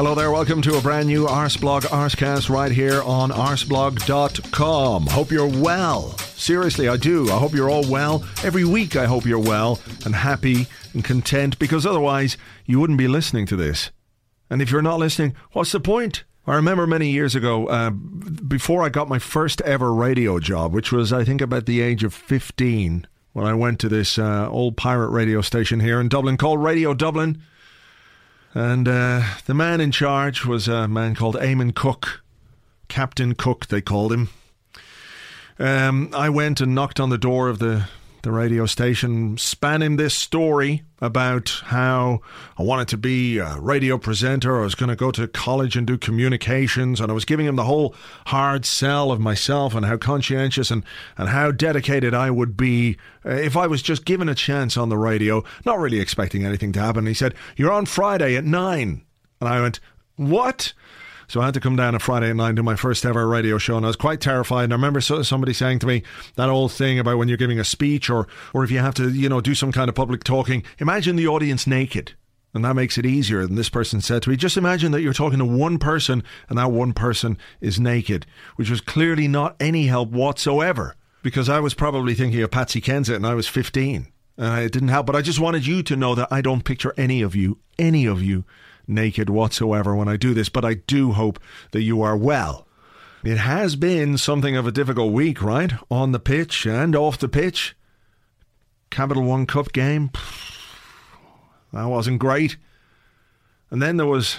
Hello there, welcome to a brand new Arsblog Arscast right here on arsblog.com. Hope you're well. Seriously, I do. I hope you're all well. Every week I hope you're well and happy and content because otherwise you wouldn't be listening to this. And if you're not listening, what's the point? I remember many years ago, uh, before I got my first ever radio job, which was, I think, about the age of 15, when I went to this uh, old pirate radio station here in Dublin called Radio Dublin. And uh, the man in charge was a man called Eamonn Cooke. Captain Cook, they called him. Um, I went and knocked on the door of the the radio station, span him this story about how I wanted to be a radio presenter. I was going to go to college and do communications, and I was giving him the whole hard sell of myself and how conscientious and, and how dedicated I would be uh, if I was just given a chance on the radio, not really expecting anything to happen. He said, You're on Friday at nine. And I went, What? So I had to come down on Friday night do my first ever radio show, and I was quite terrified. And I remember somebody saying to me that old thing about when you're giving a speech or or if you have to, you know, do some kind of public talking. Imagine the audience naked. And that makes it easier. And this person said to me, just imagine that you're talking to one person and that one person is naked, which was clearly not any help whatsoever because I was probably thinking of Patsy Kensit and I was 15. And it didn't help. But I just wanted you to know that I don't picture any of you, any of you naked whatsoever when I do this, but I do hope that you are well. It has been something of a difficult week, right? On the pitch and off the pitch. Capital One Cup game. That wasn't great. And then there was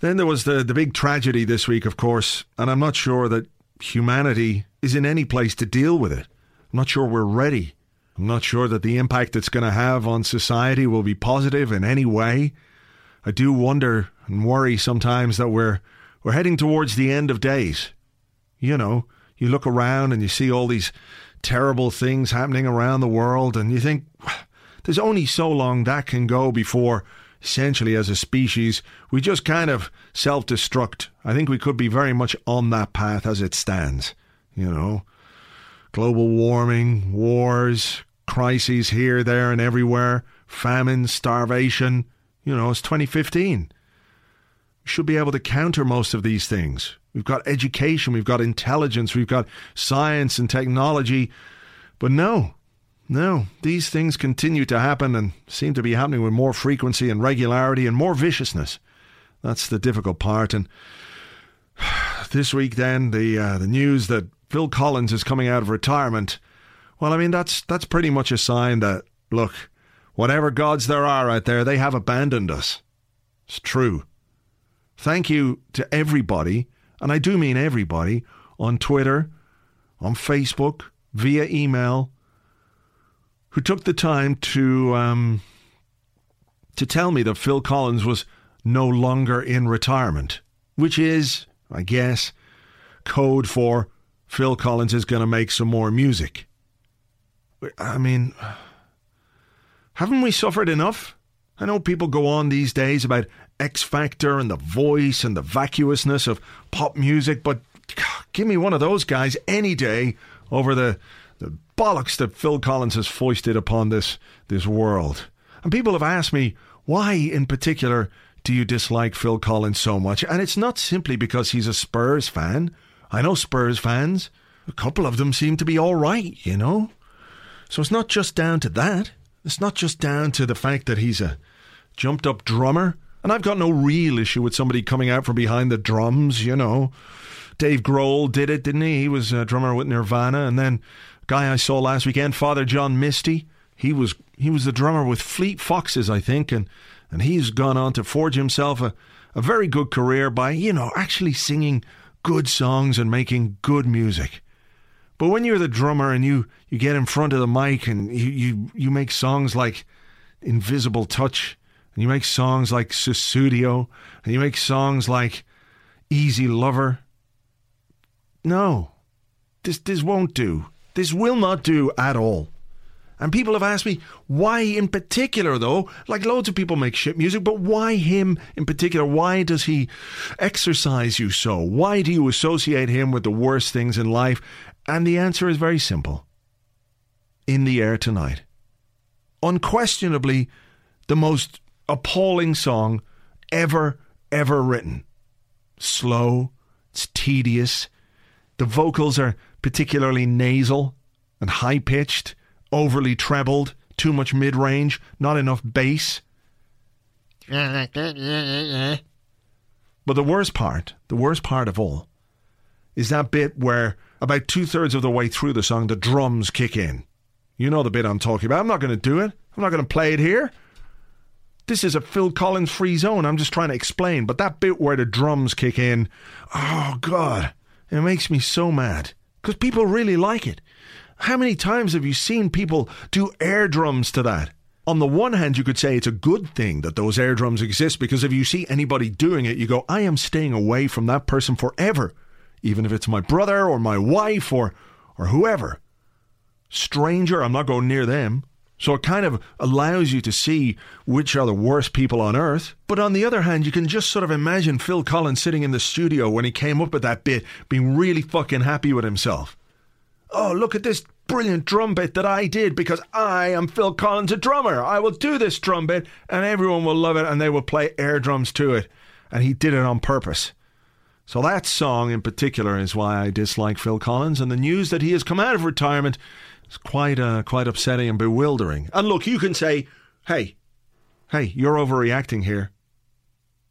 then there was the, the big tragedy this week, of course, and I'm not sure that humanity is in any place to deal with it. I'm not sure we're ready. I'm not sure that the impact it's going to have on society will be positive in any way. I do wonder and worry sometimes that we're we're heading towards the end of days. You know, you look around and you see all these terrible things happening around the world, and you think there's only so long that can go before, essentially, as a species, we just kind of self destruct. I think we could be very much on that path as it stands. You know, global warming, wars, crises here, there, and everywhere, famine, starvation you know, it's 2015. We should be able to counter most of these things. We've got education, we've got intelligence, we've got science and technology. But no, no, these things continue to happen and seem to be happening with more frequency and regularity and more viciousness. That's the difficult part. And this week, then, the uh, the news that Phil Collins is coming out of retirement. Well, I mean, that's that's pretty much a sign that look, Whatever gods there are out there, they have abandoned us. It's true. Thank you to everybody, and I do mean everybody, on Twitter, on Facebook, via email, who took the time to um, to tell me that Phil Collins was no longer in retirement, which is, I guess, code for Phil Collins is going to make some more music. I mean, haven't we suffered enough? I know people go on these days about X Factor and the voice and the vacuousness of pop music, but give me one of those guys any day over the, the bollocks that Phil Collins has foisted upon this, this world. And people have asked me, why in particular do you dislike Phil Collins so much? And it's not simply because he's a Spurs fan. I know Spurs fans. A couple of them seem to be all right, you know? So it's not just down to that. It's not just down to the fact that he's a jumped up drummer. And I've got no real issue with somebody coming out from behind the drums, you know. Dave Grohl did it, didn't he? He was a drummer with Nirvana. And then guy I saw last weekend, Father John Misty, he was he was the drummer with Fleet Foxes, I think, and and he's gone on to forge himself a, a very good career by, you know, actually singing good songs and making good music. But when you're the drummer and you, you get in front of the mic and you, you, you make songs like Invisible Touch, and you make songs like Sussudio, and you make songs like Easy Lover. No, this, this won't do. This will not do at all. And people have asked me, why in particular, though? Like loads of people make shit music, but why him in particular? Why does he exercise you so? Why do you associate him with the worst things in life? And the answer is very simple In the Air Tonight. Unquestionably, the most appalling song ever, ever written. Slow, it's tedious. The vocals are particularly nasal and high pitched, overly trebled, too much mid range, not enough bass. But the worst part, the worst part of all, is that bit where about two thirds of the way through the song, the drums kick in. You know the bit I'm talking about. I'm not going to do it. I'm not going to play it here. This is a Phil Collins free zone. I'm just trying to explain. But that bit where the drums kick in, oh, God, it makes me so mad. Because people really like it. How many times have you seen people do air drums to that? On the one hand, you could say it's a good thing that those air drums exist because if you see anybody doing it, you go, I am staying away from that person forever, even if it's my brother or my wife or, or whoever. Stranger, I'm not going near them. So it kind of allows you to see which are the worst people on earth. But on the other hand, you can just sort of imagine Phil Collins sitting in the studio when he came up with that bit, being really fucking happy with himself. Oh, look at this brilliant drum bit that I did because I am Phil Collins, a drummer. I will do this drum bit and everyone will love it and they will play air drums to it. And he did it on purpose. So that song in particular is why I dislike Phil Collins. And the news that he has come out of retirement is quite uh, quite upsetting and bewildering. And look, you can say, "Hey, hey, you're overreacting here.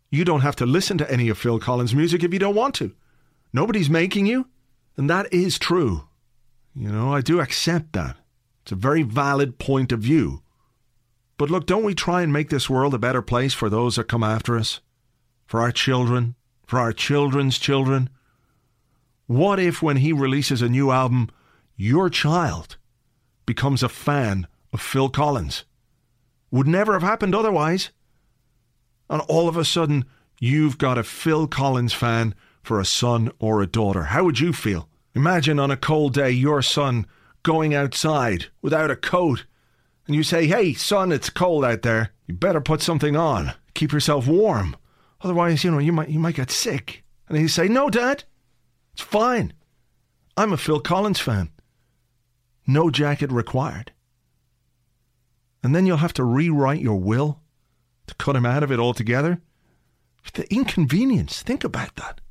You don't have to listen to any of Phil Collins' music if you don't want to. Nobody's making you." And that is true. You know, I do accept that. It's a very valid point of view. But look, don't we try and make this world a better place for those that come after us? For our children? For our children's children? What if, when he releases a new album, your child becomes a fan of Phil Collins. Would never have happened otherwise. And all of a sudden, you've got a Phil Collins fan for a son or a daughter. How would you feel? Imagine on a cold day your son going outside without a coat and you say, Hey, son, it's cold out there. You better put something on. Keep yourself warm. Otherwise, you know, you might you might get sick. And he'd say, No, Dad, it's fine. I'm a Phil Collins fan no jacket required. And then you'll have to rewrite your will to cut him out of it altogether. The inconvenience, think about that.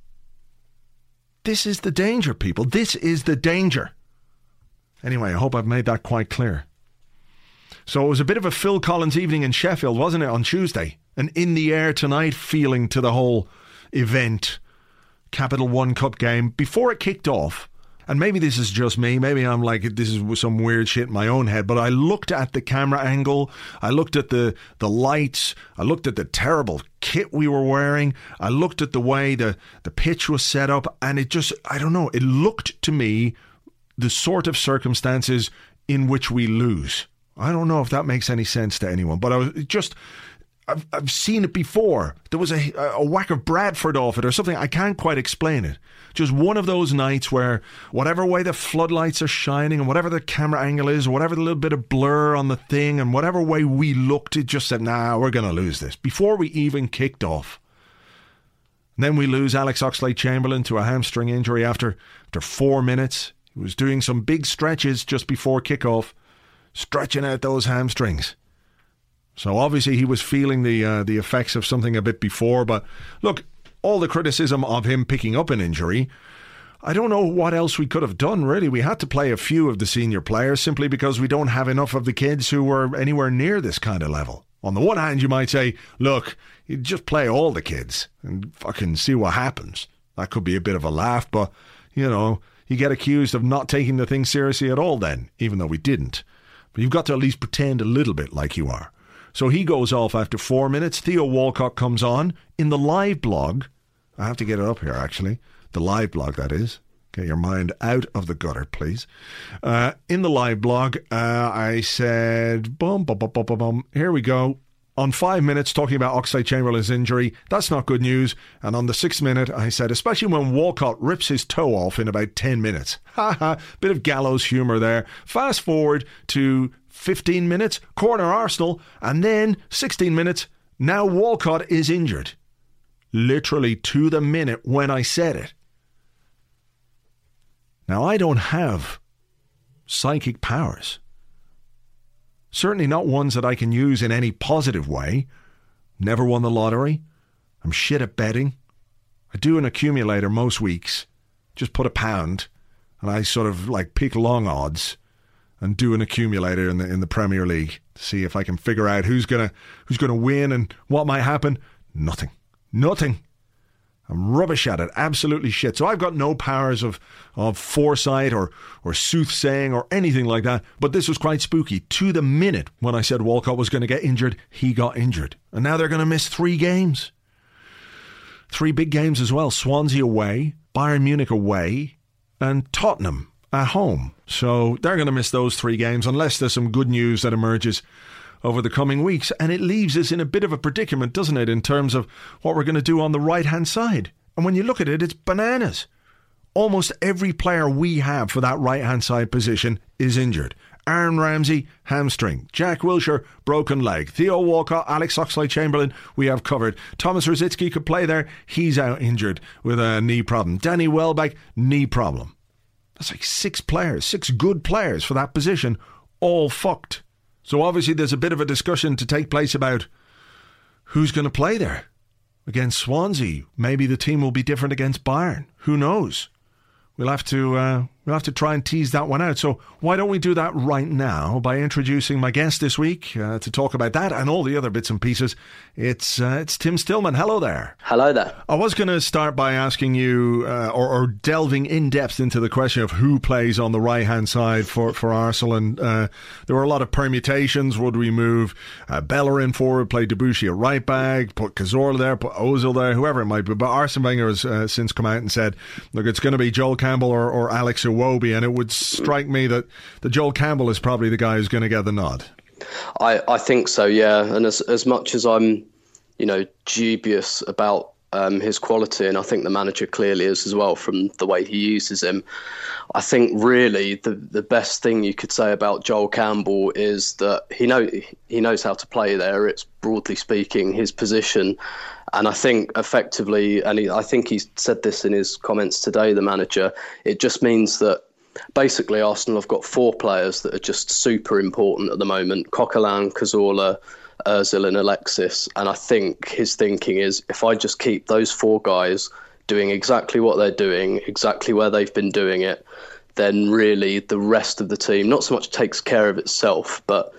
This is the danger, people. This is the danger. Anyway, I hope I've made that quite clear. So it was a bit of a Phil Collins evening in Sheffield, wasn't it, on Tuesday? An in the air tonight feeling to the whole event. Capital One Cup game. Before it kicked off, and maybe this is just me, maybe I'm like this is some weird shit in my own head, but I looked at the camera angle, I looked at the the lights, I looked at the terrible kit we were wearing, I looked at the way the the pitch was set up and it just I don't know, it looked to me the sort of circumstances in which we lose. I don't know if that makes any sense to anyone, but I was just I've, I've seen it before. There was a, a whack of Bradford off it or something. I can't quite explain it. Just one of those nights where whatever way the floodlights are shining and whatever the camera angle is, or whatever the little bit of blur on the thing and whatever way we looked, it just said, nah, we're going to lose this before we even kicked off. And then we lose Alex Oxlade Chamberlain to a hamstring injury after, after four minutes. He was doing some big stretches just before kickoff, stretching out those hamstrings. So obviously he was feeling the uh, the effects of something a bit before. But look, all the criticism of him picking up an injury. I don't know what else we could have done, really. We had to play a few of the senior players simply because we don't have enough of the kids who were anywhere near this kind of level. On the one hand, you might say, look, you just play all the kids and fucking see what happens. That could be a bit of a laugh, but, you know, you get accused of not taking the thing seriously at all then, even though we didn't. But you've got to at least pretend a little bit like you are. So he goes off after four minutes. Theo Walcott comes on in the live blog. I have to get it up here, actually. The live blog, that is. Get your mind out of the gutter, please. Uh, in the live blog, uh, I said, bum, bum, bum, bum, bum, bum. Here we go. On five minutes, talking about Oxlade Chamberlain's injury, that's not good news. And on the sixth minute, I said, especially when Walcott rips his toe off in about 10 minutes. Ha ha, bit of gallows humour there. Fast forward to 15 minutes, corner Arsenal, and then 16 minutes, now Walcott is injured. Literally to the minute when I said it. Now, I don't have psychic powers. Certainly not ones that I can use in any positive way. Never won the lottery. I'm shit at betting. I do an accumulator most weeks. Just put a pound, and I sort of like pick long odds and do an accumulator in the in the Premier League to see if I can figure out who's gonna who's gonna win and what might happen. Nothing. Nothing. I'm rubbish at it, absolutely shit. So I've got no powers of, of foresight or, or soothsaying or anything like that. But this was quite spooky. To the minute when I said Walcott was going to get injured, he got injured. And now they're going to miss three games. Three big games as well Swansea away, Bayern Munich away, and Tottenham at home. So they're going to miss those three games unless there's some good news that emerges over the coming weeks. And it leaves us in a bit of a predicament, doesn't it, in terms of what we're going to do on the right hand side. And when you look at it, it's bananas. Almost every player we have for that right hand side position is injured. Aaron Ramsey, hamstring. Jack Wilshere, broken leg. Theo Walcott, Alex Oxlade Chamberlain, we have covered. Thomas Rosicky could play there. He's out injured with a knee problem. Danny Welbeck, knee problem. That's like six players, six good players for that position, all fucked. So obviously there's a bit of a discussion to take place about who's going to play there against Swansea. Maybe the team will be different against Bayern. Who knows? We'll have to uh, we'll have to try and tease that one out. So why don't we do that right now by introducing my guest this week uh, to talk about that and all the other bits and pieces. It's uh, it's Tim Stillman. Hello there. Hello there. I was going to start by asking you uh, or, or, delving in depth into the question of who plays on the right hand side for for Arsenal, and uh, there were a lot of permutations. Would we move uh, Bellerin forward, play Debuchy at right back, put Cazorla there, put Ozil there, whoever it might be? But Arsene Wenger has uh, since come out and said, look, it's going to be Joel Campbell or, or Alex Iwobi, and it would strike me that the Joel Campbell is probably the guy who's going to get the nod. I, I think so, yeah. And as as much as I'm, you know, dubious about um, his quality, and I think the manager clearly is as well from the way he uses him. I think really the the best thing you could say about Joel Campbell is that he know he knows how to play there. It's broadly speaking his position, and I think effectively, and he, I think he said this in his comments today. The manager, it just means that basically Arsenal have got four players that are just super important at the moment: Coquelin, Cazorla, Özil, and Alexis. And I think his thinking is, if I just keep those four guys doing exactly what they're doing, exactly where they've been doing it, then really the rest of the team not so much takes care of itself, but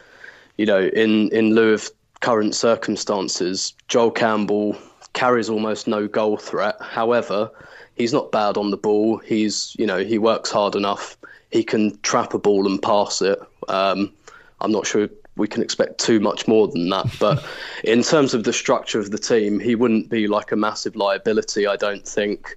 you know, in in lieu of current circumstances, Joel Campbell carries almost no goal threat. However, he's not bad on the ball. He's you know he works hard enough. He can trap a ball and pass it. Um, I'm not sure we can expect too much more than that. But in terms of the structure of the team, he wouldn't be like a massive liability. I don't think.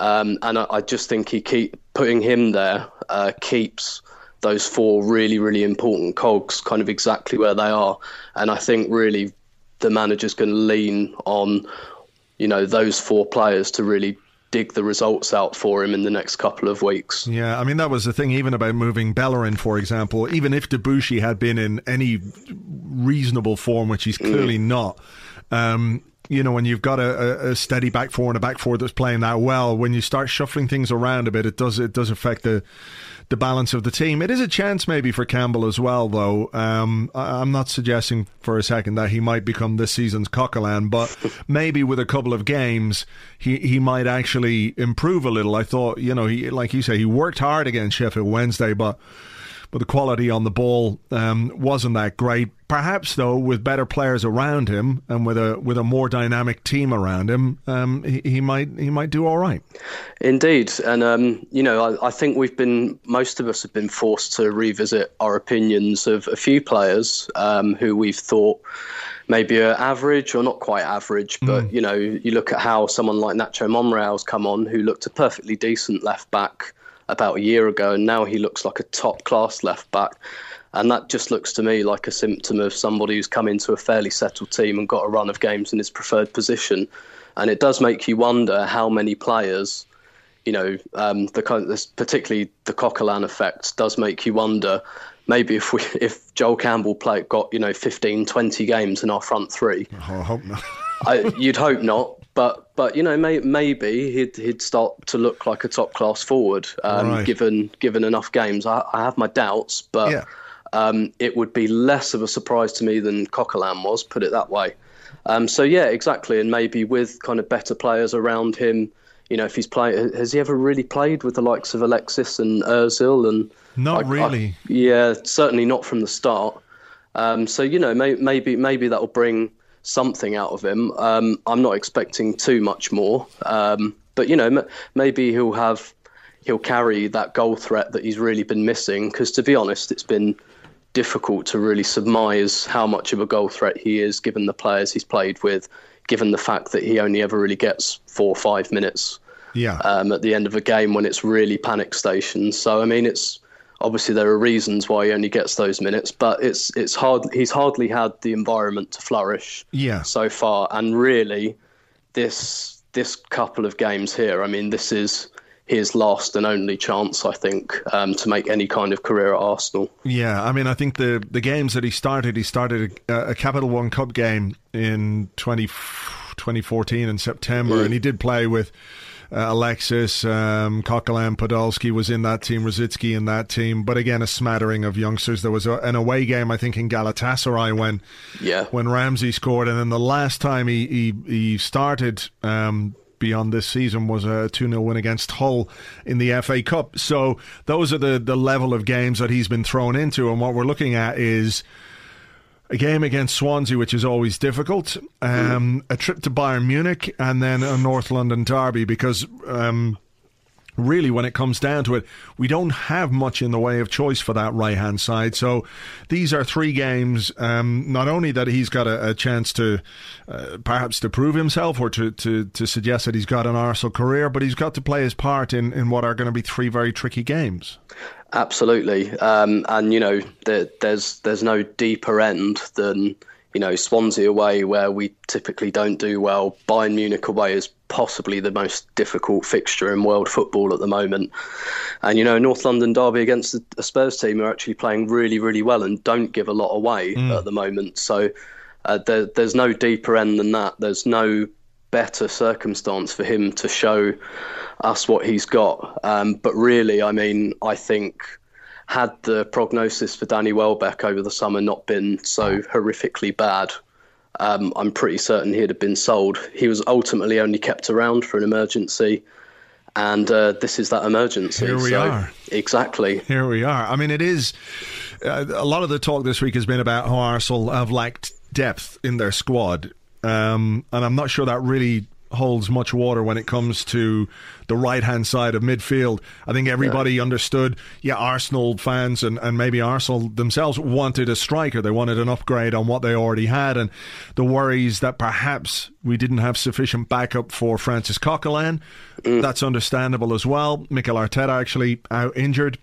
Um, and I, I, just think he keep putting him there uh, keeps those four really, really important cogs kind of exactly where they are. And I think really the manager's going to lean on, you know, those four players to really dig the results out for him in the next couple of weeks. Yeah, I mean that was the thing even about moving Bellerin, for example. Even if Debuchy had been in any reasonable form, which he's clearly mm. not. Um, you know, when you've got a, a, steady back four and a back four that's playing that well, when you start shuffling things around a bit, it does it does affect the the balance of the team. It is a chance maybe for Campbell as well, though. Um, I'm not suggesting for a second that he might become this season's Coquelin, but maybe with a couple of games, he, he might actually improve a little. I thought, you know, he like you say, he worked hard against Sheffield Wednesday, but but the quality on the ball um, wasn't that great. Perhaps though, with better players around him and with a with a more dynamic team around him, um, he, he, might he might do all right. Indeed, and um, you know, I, I, think we've been most of us have been forced to revisit our opinions of a few players um, who we've thought maybe are average or not quite average. But mm. you know, you look at how someone like Nacho Monreal's come on, who looked a perfectly decent left back about a year ago, and now he looks like a top class left back. And that just looks to me like a symptom of somebody who's come into a fairly settled team and got a run of games in his preferred position. And it does make you wonder how many players, you know, um, the kind of, particularly the Coquelin effect does make you wonder maybe if we if Joel Campbell played got you know 15, 20 games in our front three. Oh, I hope not. I, you'd hope not, but but you know may, maybe he'd he'd start to look like a top class forward um, right. given given enough games. I, I have my doubts, but yeah. um, it would be less of a surprise to me than Coquelin was. Put it that way. Um, so yeah, exactly, and maybe with kind of better players around him. You know, if he's played, has he ever really played with the likes of Alexis and Özil? And not I, really. I, yeah, certainly not from the start. Um, so you know, may, maybe maybe that will bring something out of him. Um, I'm not expecting too much more, um, but you know, m- maybe he'll have he'll carry that goal threat that he's really been missing. Because to be honest, it's been difficult to really surmise how much of a goal threat he is, given the players he's played with, given the fact that he only ever really gets four or five minutes. Yeah. Um, at the end of a game when it's really panic stations. So I mean, it's obviously there are reasons why he only gets those minutes, but it's it's hard. He's hardly had the environment to flourish. Yeah. So far, and really, this this couple of games here. I mean, this is his last and only chance, I think, um, to make any kind of career at Arsenal. Yeah, I mean, I think the the games that he started, he started a, a Capital One Cup game in 20, 2014 in September, mm. and he did play with. Uh, Alexis, um, Coquelin, Podolski was in that team, Rosicky in that team, but again, a smattering of youngsters. There was a, an away game, I think, in Galatasaray when yeah. when Ramsey scored, and then the last time he he, he started um, beyond this season was a 2 0 win against Hull in the FA Cup. So those are the, the level of games that he's been thrown into. And what we're looking at is a game against Swansea, which is always difficult, um, a trip to Bayern Munich, and then a North London derby because. Um, really, when it comes down to it, we don't have much in the way of choice for that right hand side. So these are three games. Um, not only that he's got a, a chance to uh, perhaps to prove himself or to, to, to suggest that he's got an Arsenal career, but he's got to play his part in, in what are going to be three very tricky games. Absolutely, um, and you know there, there's there's no deeper end than you know, Swansea away, where we typically don't do well. Bayern Munich away is possibly the most difficult fixture in world football at the moment. And, you know, North London derby against the Spurs team are actually playing really, really well and don't give a lot away mm. at the moment. So uh, there, there's no deeper end than that. There's no better circumstance for him to show us what he's got. Um, but really, I mean, I think had the prognosis for Danny Welbeck over the summer not been so horrifically bad, um, I'm pretty certain he'd have been sold. He was ultimately only kept around for an emergency, and uh, this is that emergency. Here we so, are. Exactly. Here we are. I mean, it is. Uh, a lot of the talk this week has been about how Arsenal have lacked depth in their squad. Um, and I'm not sure that really holds much water when it comes to the right hand side of midfield. I think everybody yeah. understood, yeah, Arsenal fans and, and maybe Arsenal themselves wanted a striker. They wanted an upgrade on what they already had. And the worries that perhaps we didn't have sufficient backup for Francis Coquelin, mm. that's understandable as well. Mikel Arteta actually out injured.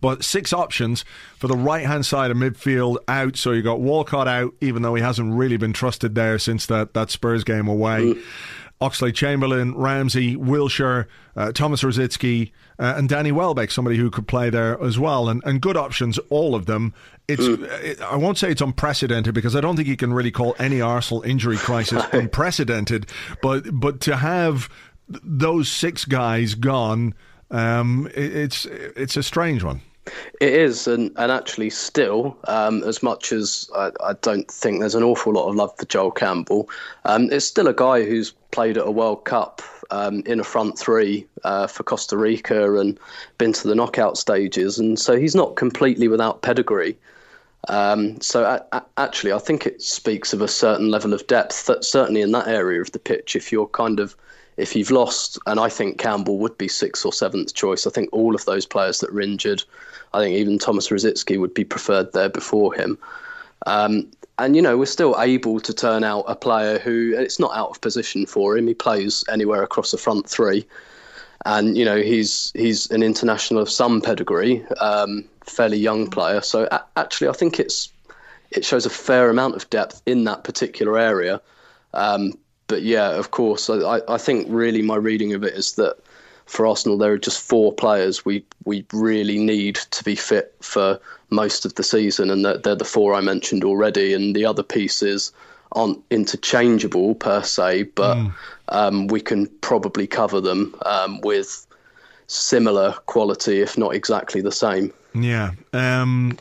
But six options for the right hand side of midfield out. So you got Walcott out, even though he hasn't really been trusted there since that, that Spurs game away. Mm. Oxlade Chamberlain, Ramsey, Wilshere, uh, Thomas Rosicky, uh, and Danny Welbeck, somebody who could play there as well. And, and good options, all of them. It's mm. it, I won't say it's unprecedented because I don't think you can really call any Arsenal injury crisis unprecedented. But but to have those six guys gone, um, it, it's it's a strange one. It is, and, and actually, still, um, as much as I, I, don't think there's an awful lot of love for Joel Campbell, um, it's still a guy who's played at a World Cup um, in a front three uh, for Costa Rica and been to the knockout stages, and so he's not completely without pedigree. Um, so actually, I think it speaks of a certain level of depth, that certainly in that area of the pitch, if you're kind of if you've lost, and I think Campbell would be sixth or seventh choice. I think all of those players that are injured, I think even Thomas Rosicky would be preferred there before him. Um, and you know we're still able to turn out a player who it's not out of position for him. He plays anywhere across the front three, and you know he's he's an international of some pedigree, um, fairly young player. So a- actually, I think it's it shows a fair amount of depth in that particular area. Um, but yeah, of course, I, I think really my reading of it is that for Arsenal there are just four players we we really need to be fit for most of the season, and they're, they're the four I mentioned already, and the other pieces aren't interchangeable per se, but mm. um, we can probably cover them um, with similar quality, if not exactly the same. Yeah. Um,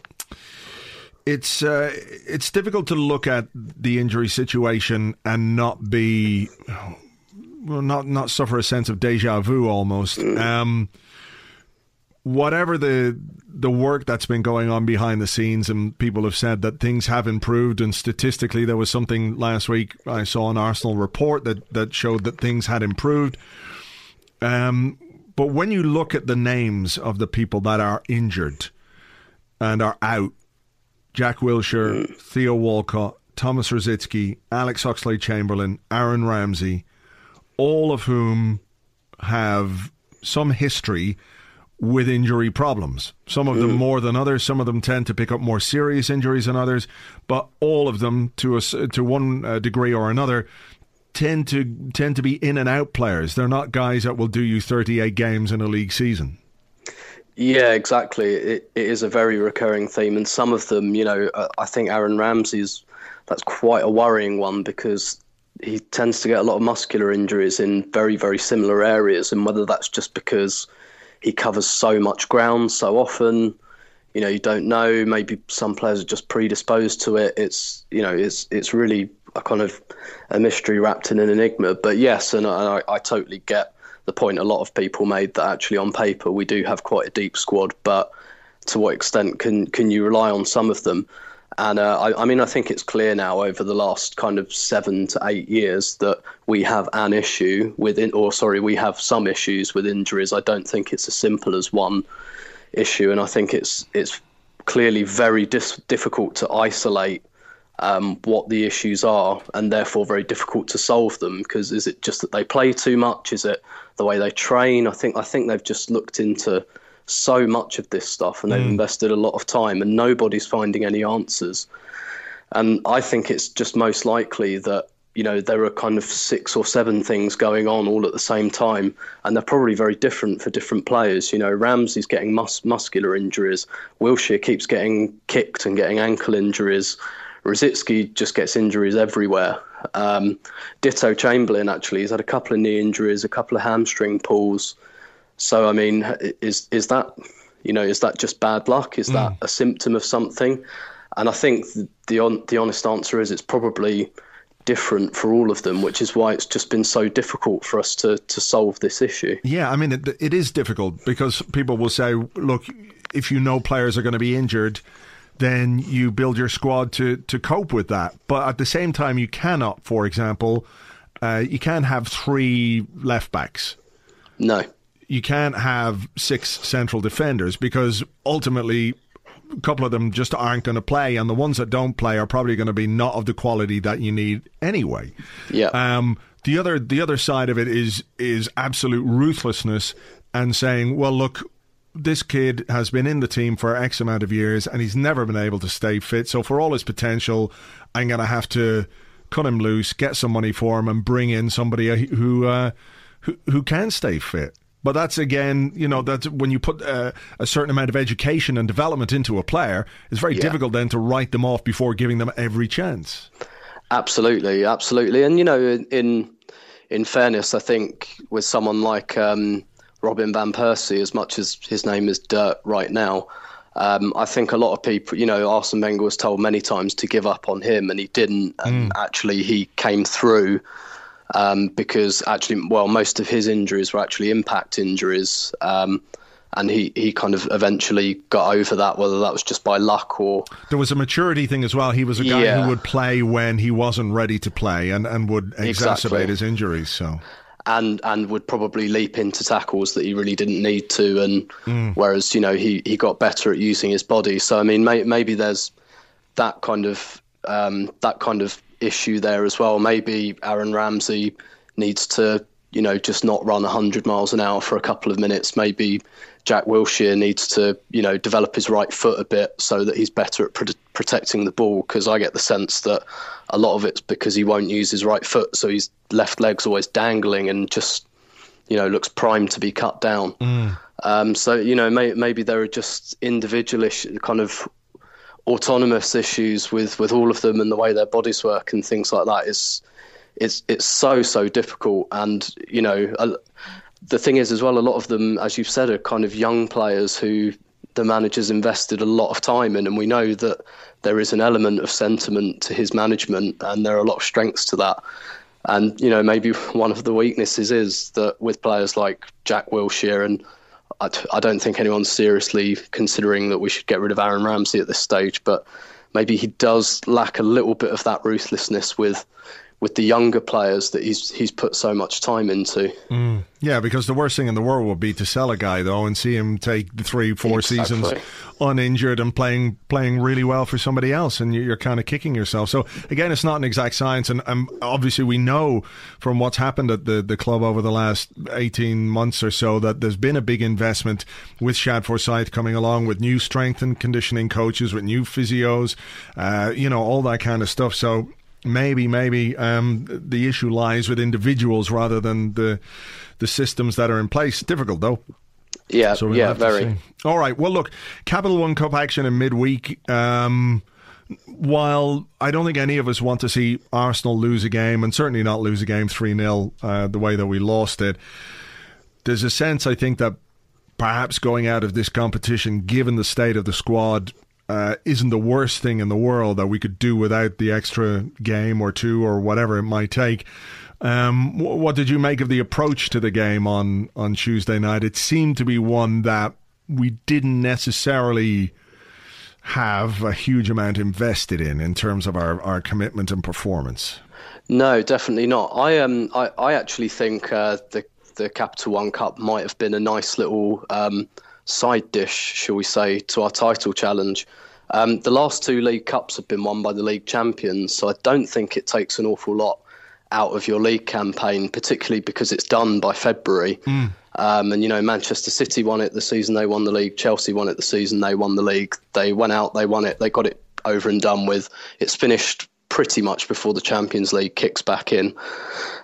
it's uh, it's difficult to look at the injury situation and not be well, not not suffer a sense of deja vu almost. Um, whatever the the work that's been going on behind the scenes, and people have said that things have improved. And statistically, there was something last week I saw an Arsenal report that that showed that things had improved. Um, but when you look at the names of the people that are injured and are out, Jack Wilshere, Theo Walcott, Thomas Rosicky, Alex Oxlade Chamberlain, Aaron Ramsey, all of whom have some history with injury problems. Some of them mm. more than others. Some of them tend to pick up more serious injuries than others. But all of them, to a, to one uh, degree or another, tend to tend to be in and out players. They're not guys that will do you 38 games in a league season. Yeah, exactly. It, it is a very recurring theme, and some of them, you know, uh, I think Aaron Ramsey's that's quite a worrying one because he tends to get a lot of muscular injuries in very, very similar areas, and whether that's just because he covers so much ground so often. You know, you don't know. Maybe some players are just predisposed to it. It's you know, it's it's really a kind of a mystery wrapped in an enigma. But yes, and I, I totally get the point a lot of people made that actually on paper we do have quite a deep squad, but to what extent can can you rely on some of them? And uh, I, I, mean, I think it's clear now over the last kind of seven to eight years that we have an issue within, or sorry, we have some issues with injuries. I don't think it's as simple as one issue, and I think it's it's clearly very dis- difficult to isolate um, what the issues are, and therefore very difficult to solve them. Because is it just that they play too much? Is it the way they train? I think I think they've just looked into so much of this stuff and they've mm. invested a lot of time and nobody's finding any answers. And I think it's just most likely that, you know, there are kind of six or seven things going on all at the same time, and they're probably very different for different players. You know, Ramsey's getting mus- muscular injuries, Wilshere keeps getting kicked and getting ankle injuries. Rosicky just gets injuries everywhere. Um, ditto Chamberlain, actually, he's had a couple of knee injuries, a couple of hamstring pulls. So I mean, is is that you know is that just bad luck? Is mm. that a symptom of something? And I think the the, the honest answer is it's probably different for all of them, which is why it's just been so difficult for us to to solve this issue. Yeah, I mean it, it is difficult because people will say, look, if you know players are going to be injured, then you build your squad to to cope with that. But at the same time, you cannot, for example, uh, you can't have three left backs. No you can't have six central defenders because ultimately a couple of them just aren't going to play, and the ones that don't play are probably going to be not of the quality that you need anyway. Yeah. Um, the other the other side of it is is absolute ruthlessness and saying, well, look, this kid has been in the team for X amount of years and he's never been able to stay fit. So for all his potential, I'm going to have to cut him loose, get some money for him, and bring in somebody who uh, who who can stay fit. But that's again, you know, that's when you put uh, a certain amount of education and development into a player, it's very yeah. difficult then to write them off before giving them every chance. Absolutely, absolutely, and you know, in in fairness, I think with someone like um, Robin van Persie, as much as his name is dirt right now. Um, I think a lot of people, you know, Arsene Wenger was told many times to give up on him, and he didn't. And mm. actually, he came through um, because actually, well, most of his injuries were actually impact injuries. Um, and he, he kind of eventually got over that, whether that was just by luck or. There was a maturity thing as well. He was a guy yeah. who would play when he wasn't ready to play and, and would exacerbate exactly. his injuries. So. And and would probably leap into tackles that he really didn't need to, and mm. whereas you know he, he got better at using his body. So I mean, may, maybe there's that kind of um, that kind of issue there as well. Maybe Aaron Ramsey needs to, you know, just not run 100 miles an hour for a couple of minutes. Maybe Jack Wilshere needs to, you know, develop his right foot a bit so that he's better at pro- protecting the ball. Because I get the sense that a lot of it's because he won't use his right foot, so his left leg's always dangling and just, you know, looks primed to be cut down. Mm. Um, so you know, may, maybe there are just individual kind of autonomous issues with with all of them and the way their bodies work and things like that is it's it's so so difficult and you know the thing is as well a lot of them as you've said are kind of young players who the manager's invested a lot of time in, and we know that there is an element of sentiment to his management, and there are a lot of strengths to that. And you know, maybe one of the weaknesses is that with players like Jack Wilshere, and I, I don't think anyone's seriously considering that we should get rid of Aaron Ramsey at this stage, but maybe he does lack a little bit of that ruthlessness with with the younger players that he's he's put so much time into. Mm. Yeah, because the worst thing in the world would be to sell a guy though and see him take three, four exactly. seasons uninjured and playing playing really well for somebody else, and you're kind of kicking yourself. So again, it's not an exact science, and um, obviously we know from what's happened at the the club over the last eighteen months or so that there's been a big investment with Shad Forsythe coming along with new strength and conditioning coaches, with new physios, uh, you know, all that kind of stuff. So maybe maybe um, the issue lies with individuals rather than the the systems that are in place. Difficult though. Yeah, so yeah, very. All right. Well, look, Capital One Cup action in midweek. Um, while I don't think any of us want to see Arsenal lose a game, and certainly not lose a game 3 0 uh, the way that we lost it, there's a sense, I think, that perhaps going out of this competition, given the state of the squad, uh, isn't the worst thing in the world that we could do without the extra game or two or whatever it might take. Um, what did you make of the approach to the game on, on Tuesday night? It seemed to be one that we didn't necessarily have a huge amount invested in in terms of our, our commitment and performance. No, definitely not. I um I, I actually think uh, the the Capital One Cup might have been a nice little um, side dish, shall we say, to our title challenge. Um, the last two League Cups have been won by the league champions, so I don't think it takes an awful lot out of your league campaign, particularly because it's done by February. Mm. Um, and you know, Manchester City won it the season they won the league. Chelsea won it the season they won the league. They went out, they won it, they got it over and done with. It's finished pretty much before the Champions League kicks back in.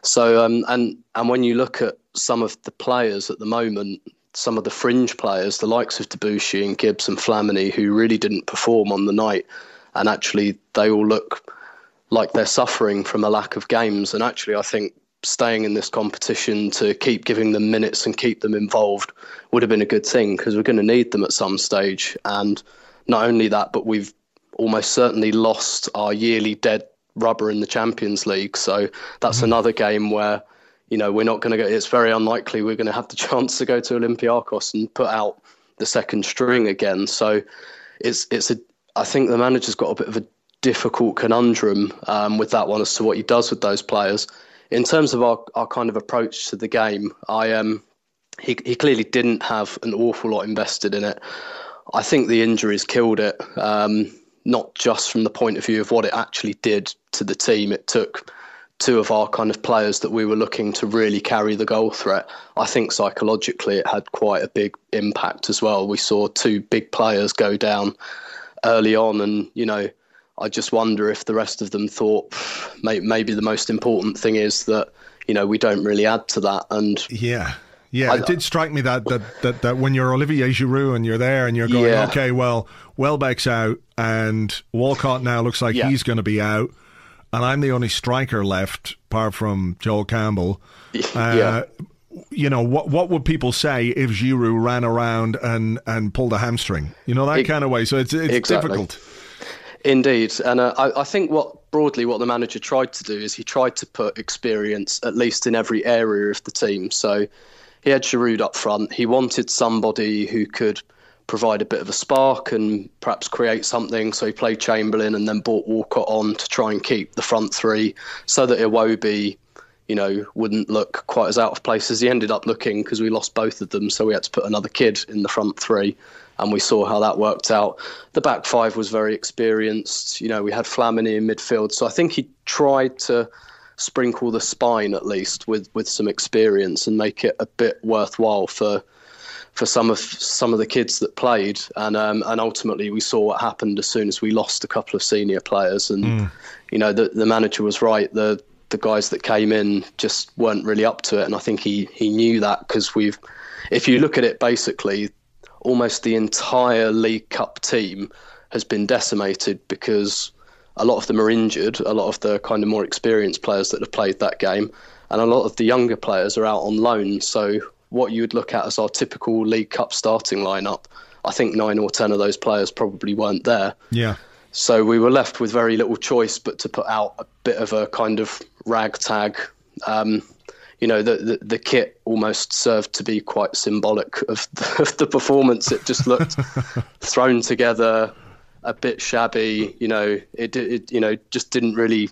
So, um, and and when you look at some of the players at the moment, some of the fringe players, the likes of Debuchy and Gibbs and Flamini, who really didn't perform on the night, and actually they all look like they're suffering from a lack of games. And actually, I think staying in this competition to keep giving them minutes and keep them involved would have been a good thing because we're going to need them at some stage. And not only that, but we've almost certainly lost our yearly dead rubber in the Champions League. So that's mm-hmm. another game where you know, we're not going to go. It's very unlikely we're going to have the chance to go to Olympiacos and put out the second string again. So it's it's a. I think the manager's got a bit of a difficult conundrum um, with that one as to what he does with those players. In terms of our, our kind of approach to the game, I um, he he clearly didn't have an awful lot invested in it. I think the injuries killed it. Um, not just from the point of view of what it actually did to the team. It took two of our kind of players that we were looking to really carry the goal threat. I think psychologically it had quite a big impact as well. We saw two big players go down early on, and you know, I just wonder if the rest of them thought maybe the most important thing is that you know we don't really add to that. And yeah. Yeah, I, it did strike me that, that that that when you're Olivier Giroud and you're there and you're going, yeah. okay, well, Welbeck's out and Walcott now looks like yeah. he's going to be out and I'm the only striker left, apart from Joel Campbell. Uh, yeah. You know what? What would people say if Giroud ran around and and pulled a hamstring? You know that it, kind of way. So it's it's exactly. difficult. Indeed, and uh, I, I think what broadly what the manager tried to do is he tried to put experience at least in every area of the team. So he had Giroud up front. He wanted somebody who could provide a bit of a spark and perhaps create something. So he played Chamberlain and then brought Walcott on to try and keep the front three so that Iwobi, you know, wouldn't look quite as out of place as he ended up looking because we lost both of them. So we had to put another kid in the front three. And we saw how that worked out. The back five was very experienced. You know, we had Flamini in midfield. So I think he tried to sprinkle the spine at least with, with some experience and make it a bit worthwhile for for some of some of the kids that played, and um, and ultimately we saw what happened as soon as we lost a couple of senior players, and mm. you know the the manager was right. The the guys that came in just weren't really up to it, and I think he he knew that because we've, if you look at it, basically, almost the entire League Cup team has been decimated because a lot of them are injured. A lot of the kind of more experienced players that have played that game, and a lot of the younger players are out on loan. So what you would look at as our typical League Cup starting lineup, I think nine or ten of those players probably weren't there. Yeah. So we were left with very little choice but to put out a bit of a kind of ragtag. Um, you know, the, the, the kit almost served to be quite symbolic of the, of the performance. It just looked thrown together, a bit shabby. You know, it, it you know just didn't really,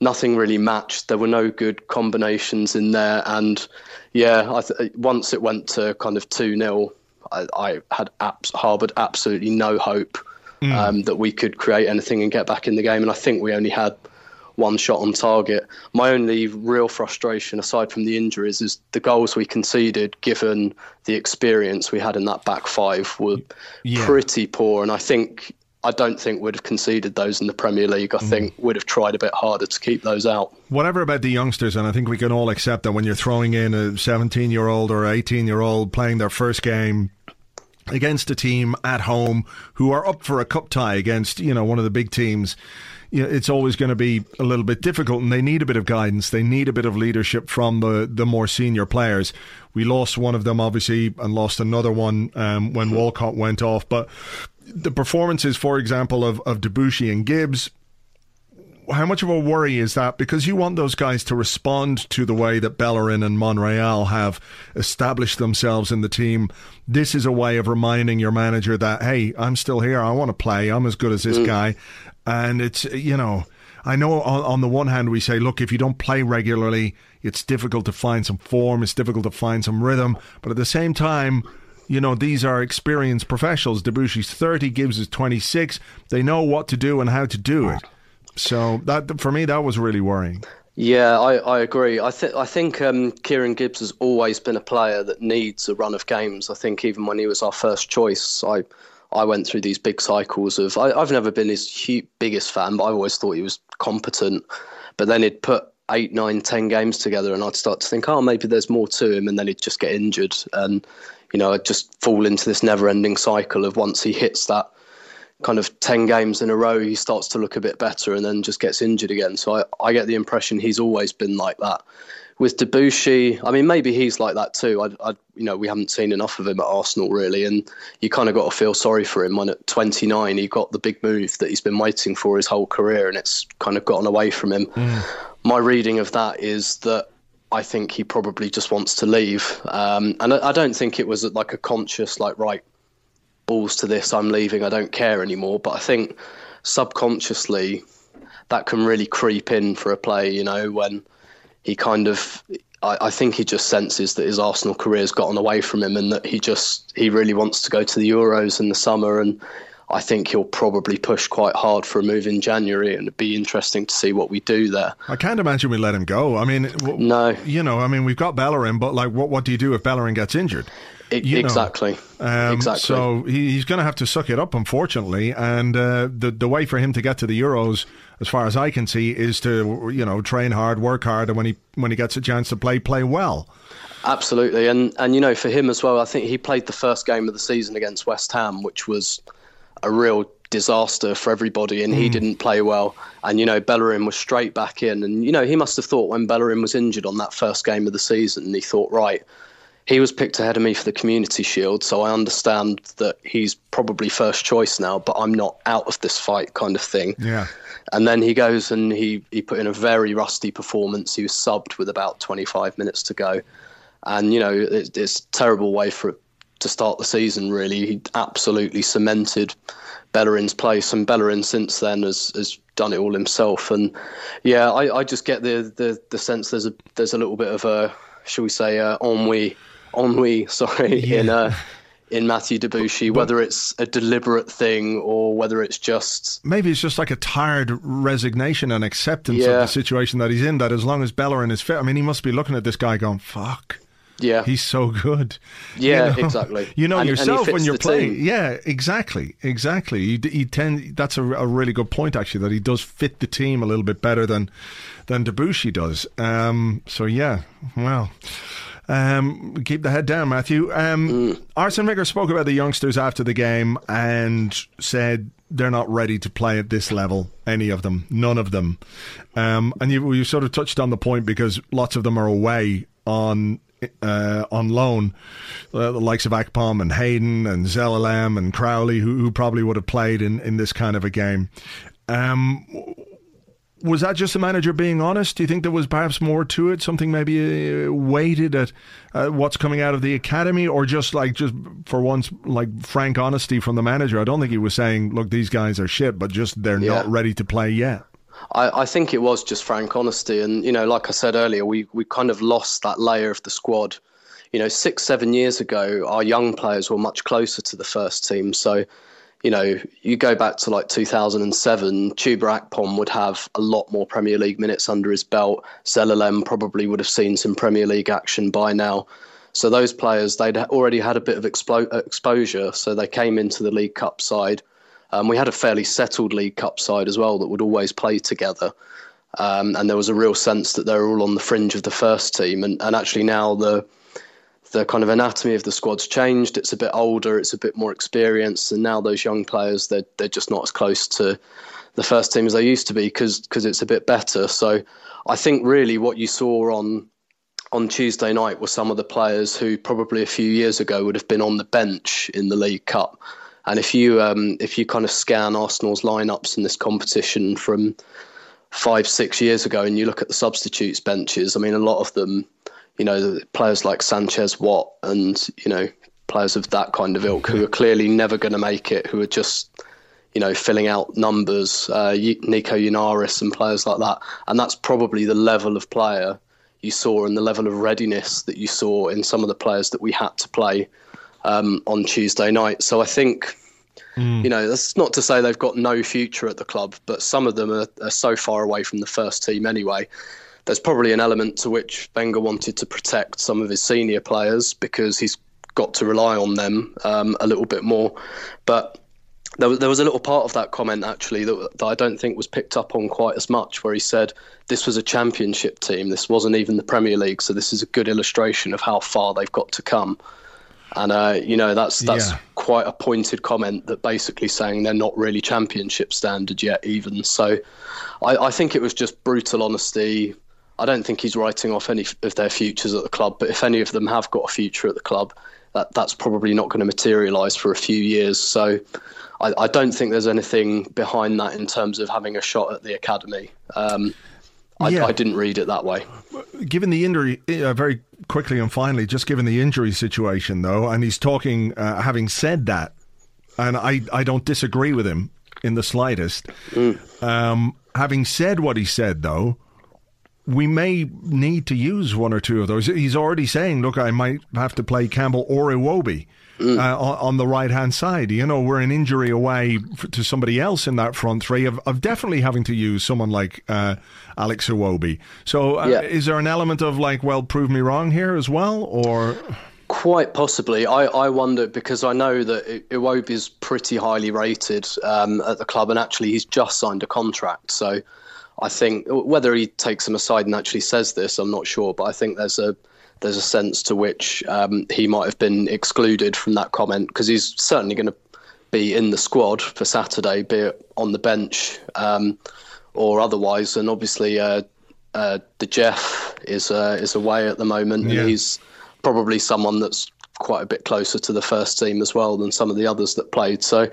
nothing really matched. There were no good combinations in there, and yeah, th- once it went to kind of two 0 I, I, had abs- harboured absolutely no hope mm. um, that we could create anything and get back in the game. And I think we only had one shot on target. My only real frustration, aside from the injuries, is the goals we conceded, given the experience we had in that back five, were yeah. pretty poor. And I think I don't think we'd have conceded those in the Premier League. I mm. think we'd have tried a bit harder to keep those out. Whatever about the youngsters, and I think we can all accept that when you're throwing in a 17 year old or 18 year old playing their first game against a team at home who are up for a cup tie against you know one of the big teams you know, it's always going to be a little bit difficult and they need a bit of guidance they need a bit of leadership from the the more senior players we lost one of them obviously and lost another one um, when Walcott went off but the performances for example of of Debuchy and Gibbs how much of a worry is that? Because you want those guys to respond to the way that Bellerin and Monreal have established themselves in the team. This is a way of reminding your manager that, hey, I'm still here. I want to play. I'm as good as this mm. guy. And it's, you know, I know on, on, the one hand we say, look, if you don't play regularly, it's difficult to find some form, it's difficult to find some rhythm. But at the same time, you know, these are experienced professionals. Debuchy's 30, Gibbs is 26. They know what to do and how to do it. So that for me, that was really worrying. Yeah, I, I agree. I think I think um, Kieran Gibbs has always been a player that needs a run of games. I think even when he was our first choice, I I went through these big cycles of I, have never been his huge, biggest fan, but I always thought he was competent. But then he'd put eight, nine, ten games together, and I'd start to think, oh, maybe there's more to him, and then he'd just get injured, and you know, I'd just fall into this never-ending cycle of once he hits that kind of 10 games in a row, he starts to look a bit better and then just gets injured again. So I, I get the impression he's always been like that. With Debuchy, I mean, maybe he's like that too. I, I, you know, we haven't seen enough of him at Arsenal really, and you kind of got to feel sorry for him when at 29 he got the big move that he's been waiting for his whole career, and it's kind of gotten away from him. Mm. My reading of that is that I think he probably just wants to leave, um, and I, I don't think it was like a conscious like right balls to this, I'm leaving, I don't care anymore. But I think subconsciously that can really creep in for a player, you know, when he kind of I, I, think he just senses that his Arsenal career's gotten away from him and that he just he really wants to go to the Euros in the summer and I think he'll probably push quite hard for a move in January, and it'd be interesting to see what we do there. I can't imagine we let him go. I mean, w- no, you know, I mean, we've got Bellerin, but like, what what do you do if Bellerin gets injured? It, exactly. Um, exactly. So he, he's going to have to suck it up, unfortunately. And uh, the the way for him to get to the Euros, as far as I can see, is to you know train hard, work hard, and when he when he gets a chance to play, play well. Absolutely, and and you know for him as well, I think he played the first game of the season against West Ham, which was a real disaster for everybody, and mm. he hmm. didn't play well. And you know, Bellerin was straight back in, and you know, he must have thought when Bellerin was injured on that first game of the season, he thought, right, he was picked ahead of me for the Community Shield, so I understand that he's probably first choice now, but I'm not out of this fight, kind of thing. Yeah. And then he goes and he he put in a very rusty performance. He was subbed with about 25 minutes to go, and you know, it, it's a terrible way for to start the season. Really, he absolutely cemented Bellerin's place, and Bellerin since then has has done it all himself. And yeah, I, I just get the, the the sense there's a there's a little bit of a shall we say uh, ennui ennui sorry yeah. in uh, in Matthew Debuchy, whether it's a deliberate thing or whether it's just maybe it's just like a tired resignation and acceptance yeah. of the situation that he's in. That as long as Bellerin is fit, I mean, he must be looking at this guy going, "Fuck." Yeah, he's so good. Yeah, you know? exactly. You know and, yourself and when you're playing. Team. Yeah, exactly, exactly. You, you tend. That's a, a, really good point, actually, that he does fit the team a little bit better than than Debuchy does. Um, so yeah, well. Um, keep the head down, Matthew. Um, mm. Arsene Wenger spoke about the youngsters after the game and said they're not ready to play at this level. Any of them, none of them. Um, and you, you sort of touched on the point because lots of them are away on uh, on loan, uh, the likes of Akpom and Hayden and Zelalem and Crowley, who, who probably would have played in, in this kind of a game. Um, was that just the manager being honest? Do you think there was perhaps more to it? Something maybe uh, weighted at uh, what's coming out of the academy, or just like just for once, like frank honesty from the manager? I don't think he was saying, "Look, these guys are shit," but just they're yeah. not ready to play yet. I, I, think it was just frank honesty, and you know, like I said earlier, we we kind of lost that layer of the squad. You know, six seven years ago, our young players were much closer to the first team, so you know, you go back to like 2007, Chuba Akpom would have a lot more Premier League minutes under his belt. Zelalem probably would have seen some Premier League action by now. So those players, they'd already had a bit of expo- exposure, so they came into the League Cup side. Um, we had a fairly settled League Cup side as well that would always play together. Um, and there was a real sense that they were all on the fringe of the first team. And, and actually now the the kind of anatomy of the squad's changed. It's a bit older, it's a bit more experienced, and now those young players they're they're just not as close to the first team as they used to be because because it's a bit better. So I think really what you saw on on Tuesday night were some of the players who probably a few years ago would have been on the bench in the League Cup. And if you um, if you kind of scan Arsenal's lineups in this competition from five six years ago and you look at the substitutes benches, I mean a lot of them you know, players like Sanchez, Watt, and you know, players of that kind of ilk who are clearly never going to make it, who are just, you know, filling out numbers. Uh, Nico Yennaris and players like that, and that's probably the level of player you saw and the level of readiness that you saw in some of the players that we had to play um, on Tuesday night. So I think. Mm. You know, that's not to say they've got no future at the club, but some of them are, are so far away from the first team anyway there's probably an element to which Wenger wanted to protect some of his senior players because he's got to rely on them um, a little bit more. But there was, there was a little part of that comment actually that, that I don't think was picked up on quite as much, where he said this was a championship team, this wasn't even the Premier League, so this is a good illustration of how far they've got to come. And uh, you know that's that's yeah. quite a pointed comment that basically saying they're not really championship standard yet, even. So I, I think it was just brutal honesty, I don't think he's writing off any of their futures at the club. But if any of them have got a future at the club, that that's probably not going to materialise for a few years. So I, I, don't think there's anything behind that in terms of having a shot at the academy. Um, I, yeah. I, didn't read it that way. Given the injury, uh, very quickly and finally, just given the injury situation though, and he's talking, uh, having said that, and I, I don't disagree with him in the slightest. Mm. Um, having said what he said though, we may need to use one or two of those. He's already saying, look, I might have to play Campbell or Iwobi. Mm. Uh, on, on, the right hand side, you know, we're an injury away f- to somebody else in that front three of, of definitely having to use someone like uh, Alex Iwobi. So, uh, yeah. is there an element of like, well, prove me wrong here as well, or? Quite possibly. I, I wonder because I know that Iwobi is pretty highly rated um, at the club, and actually he's just signed a contract. So I think whether he takes him aside and actually says this, I'm not sure, but I think there's a there's a sense to which um, he might have been excluded from that comment because he's certainly going to be in the squad for Saturday, be it on the bench um, or otherwise. And obviously, uh, uh, the Jeff is uh, is away at the moment, yeah. and he's probably someone that's quite a bit closer to the first team as well than some of the others that played. So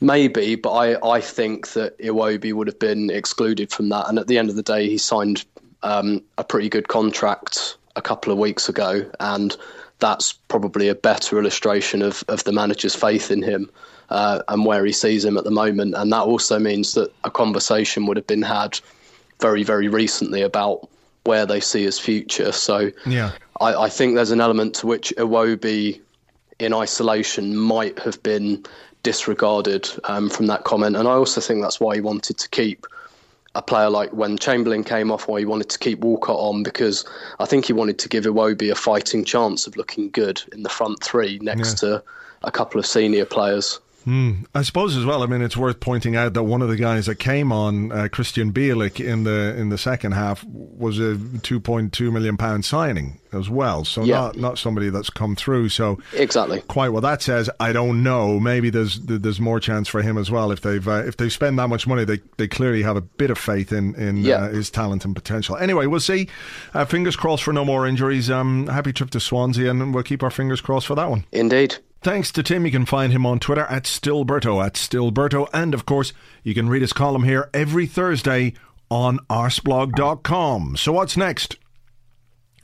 Maybe, but I, I think that Iwobi would have been excluded from that. And at the end of the day, he signed um, a pretty good contract a couple of weeks ago, and that's probably a better illustration of, of the manager's faith in him uh, and where he sees him at the moment. And that also means that a conversation would have been had very, very recently about where they see his future. So yeah. I, I think there's an element to which Iwobi in isolation might have been disregarded um, from that comment. And I also think that's why he wanted to keep a player like when Chamberlain came off, why he wanted to keep Walcott on because I think he wanted to give Iwobi a fighting chance of looking good in the front three next yeah. to a couple of senior players. Mm, I suppose as well. I mean, it's worth pointing out that one of the guys that came on, uh, Krystian Bielik, in the in the second half, was a two point two million pound signing as well. So yeah. not not somebody that's come through. So exactly quite what that says. I don't know. Maybe there's there's more chance for him as well if they've uh, if they spend that much money. They they clearly have a bit of faith in in yeah. uh, his talent and potential. Anyway, we'll see. Uh, fingers crossed for no more injuries. Um, happy trip to Swansea, and we'll keep our fingers crossed for that one. Indeed. Thanks to Tim. You can find him on Twitter at Stillberto, at Stillberto. And of course, you can read his column here every Thursday on arsblog.com. So what's next?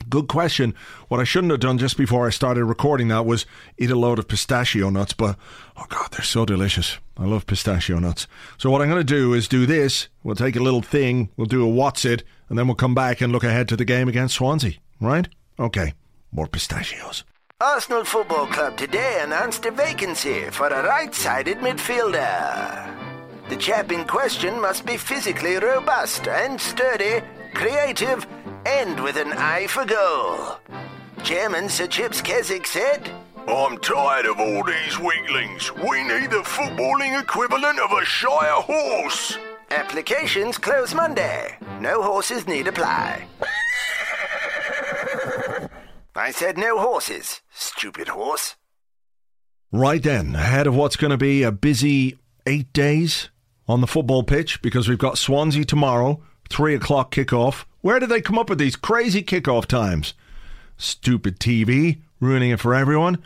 Good question. What I shouldn't have done just before I started recording that was eat a load of pistachio nuts, but oh god, they're so delicious. I love pistachio nuts. So what I'm going to do is do this. We'll take a little thing, we'll do a what's it, and then we'll come back and look ahead to the game against Swansea, right? Okay, more pistachios. Arsenal Football Club today announced a vacancy for a right-sided midfielder. The chap in question must be physically robust and sturdy, creative, and with an eye for goal. Chairman Sir Chips Keswick said, I'm tired of all these weaklings. We need the footballing equivalent of a Shire horse. Applications close Monday. No horses need apply. I said no horses, stupid horse. Right then, ahead of what's going to be a busy eight days on the football pitch because we've got Swansea tomorrow, three o'clock kickoff. Where did they come up with these crazy kickoff times? Stupid TV, ruining it for everyone.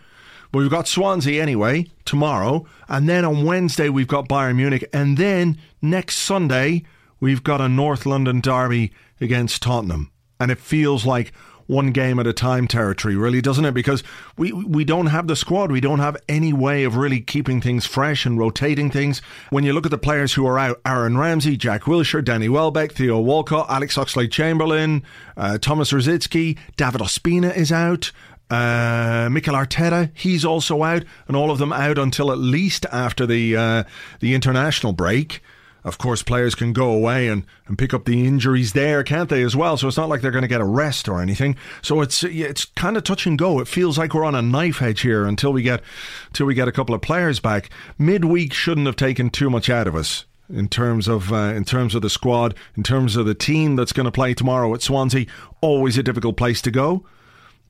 But we've got Swansea anyway, tomorrow. And then on Wednesday, we've got Bayern Munich. And then next Sunday, we've got a North London derby against Tottenham. And it feels like one game at a time territory, really, doesn't it? Because we we don't have the squad. We don't have any way of really keeping things fresh and rotating things. When you look at the players who are out, Aaron Ramsey, Jack Wilshere, Danny Welbeck, Theo Walcott, Alex Oxlade-Chamberlain, uh, Thomas Rosicky, David Ospina is out. Uh, Mikel Arteta, he's also out, and all of them out until at least after the uh, the international break of course, players can go away and, and pick up the injuries there, can't they, as well? So it's not like they're going to get a rest or anything. So it's it's kind of touch and go. It feels like we're on a knife edge here until we get until we get a couple of players back. Midweek shouldn't have taken too much out of us in terms of uh, in terms of the squad, in terms of the team that's going to play tomorrow at Swansea. Always a difficult place to go.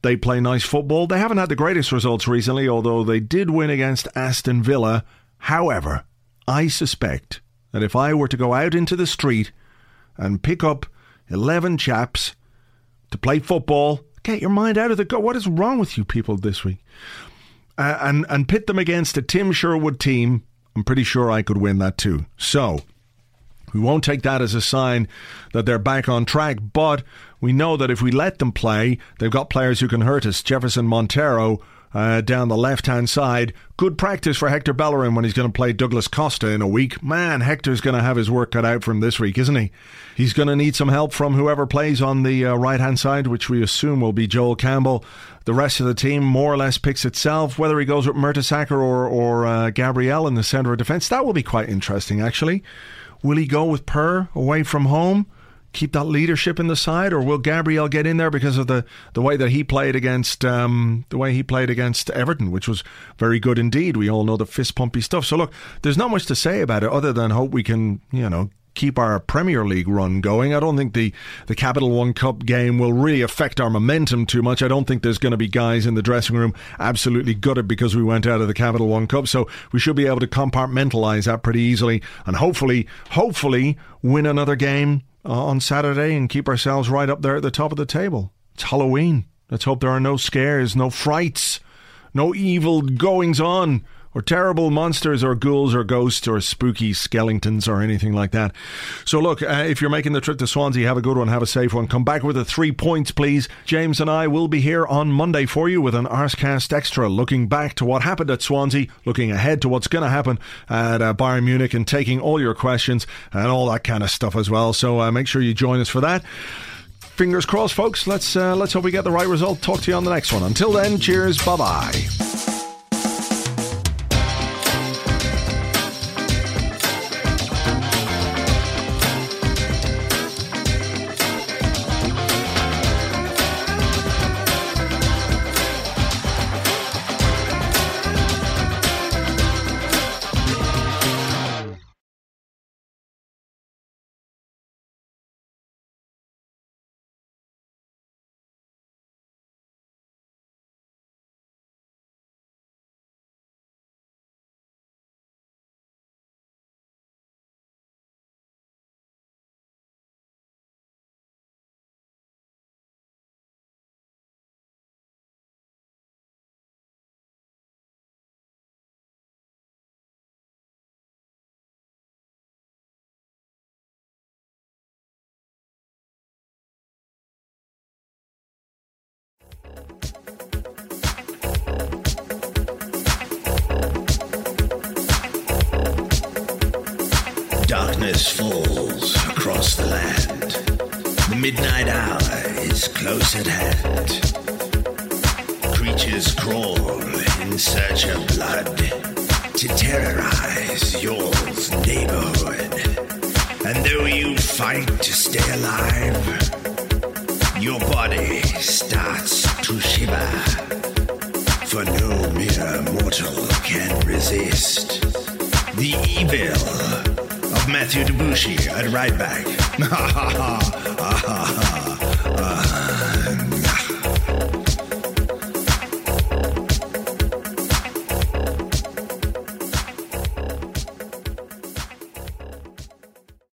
They play nice football. They haven't had the greatest results recently, although they did win against Aston Villa. However, I suspect that if I were to go out into the street and pick up 11 chaps to play football, get your mind out of the go. What is wrong with you people this week? Uh, and and pit them against a Tim Sherwood team, I'm pretty sure I could win that too. So we won't take that as a sign that they're back on track, but we know that if we let them play, they've got players who can hurt us. Jefferson Montero uh, down the left hand side. Good practice for Hector Bellerin when he's going to play Douglas Costa in a week. Man, Hector's going to have his work cut out for him this week, isn't he? He's going to need some help from whoever plays on the uh, right hand side, which we assume will be Joel Campbell. The rest of the team more or less picks itself. Whether he goes with Mertesacker or, or uh, Gabriel in the centre of defence, that will be quite interesting, actually. Will he go with Per away from home? Keep that leadership in the side, or will Gabriel get in there because of the, the way that he played against um, the way he played against Everton, which was very good indeed. We all know the fist pumpy stuff. So look, there's not much to say about it other than hope we can you know keep our Premier League run going. I don't think the, the Capital One Cup game will really affect our momentum too much. I don't think there's going to be guys in the dressing room absolutely gutted because we went out of the Capital One Cup. So we should be able to compartmentalize that pretty easily and hopefully, hopefully win another game on Saturday and keep ourselves right up there at the top of the table. It's Halloween. Let's hope there are no scares, no frights, no evil goings on or terrible monsters or ghouls or ghosts or spooky skeletons or anything like that. So, look, uh, if you're making the trip to Swansea, have a good one, have a safe one. Come back with the three points, please. James and I will be here on Monday for you with an Arscast Extra, looking back to what happened at Swansea, looking ahead to what's going to happen at uh, Bayern Munich, and taking all your questions and all that kind of stuff as well. So, uh, make sure you join us for that fingers crossed, folks. Let's uh, let's hope we get the right result. Talk to you on the next one. Until then, cheers. Bye bye. Darkness falls across the land. The midnight hour is close at hand. Creatures crawl in search of blood to terrorize your neighborhood. And though you fight to stay alive, your body starts to shiver. For no mere mortal can resist the evil Matthew Debussy at right back.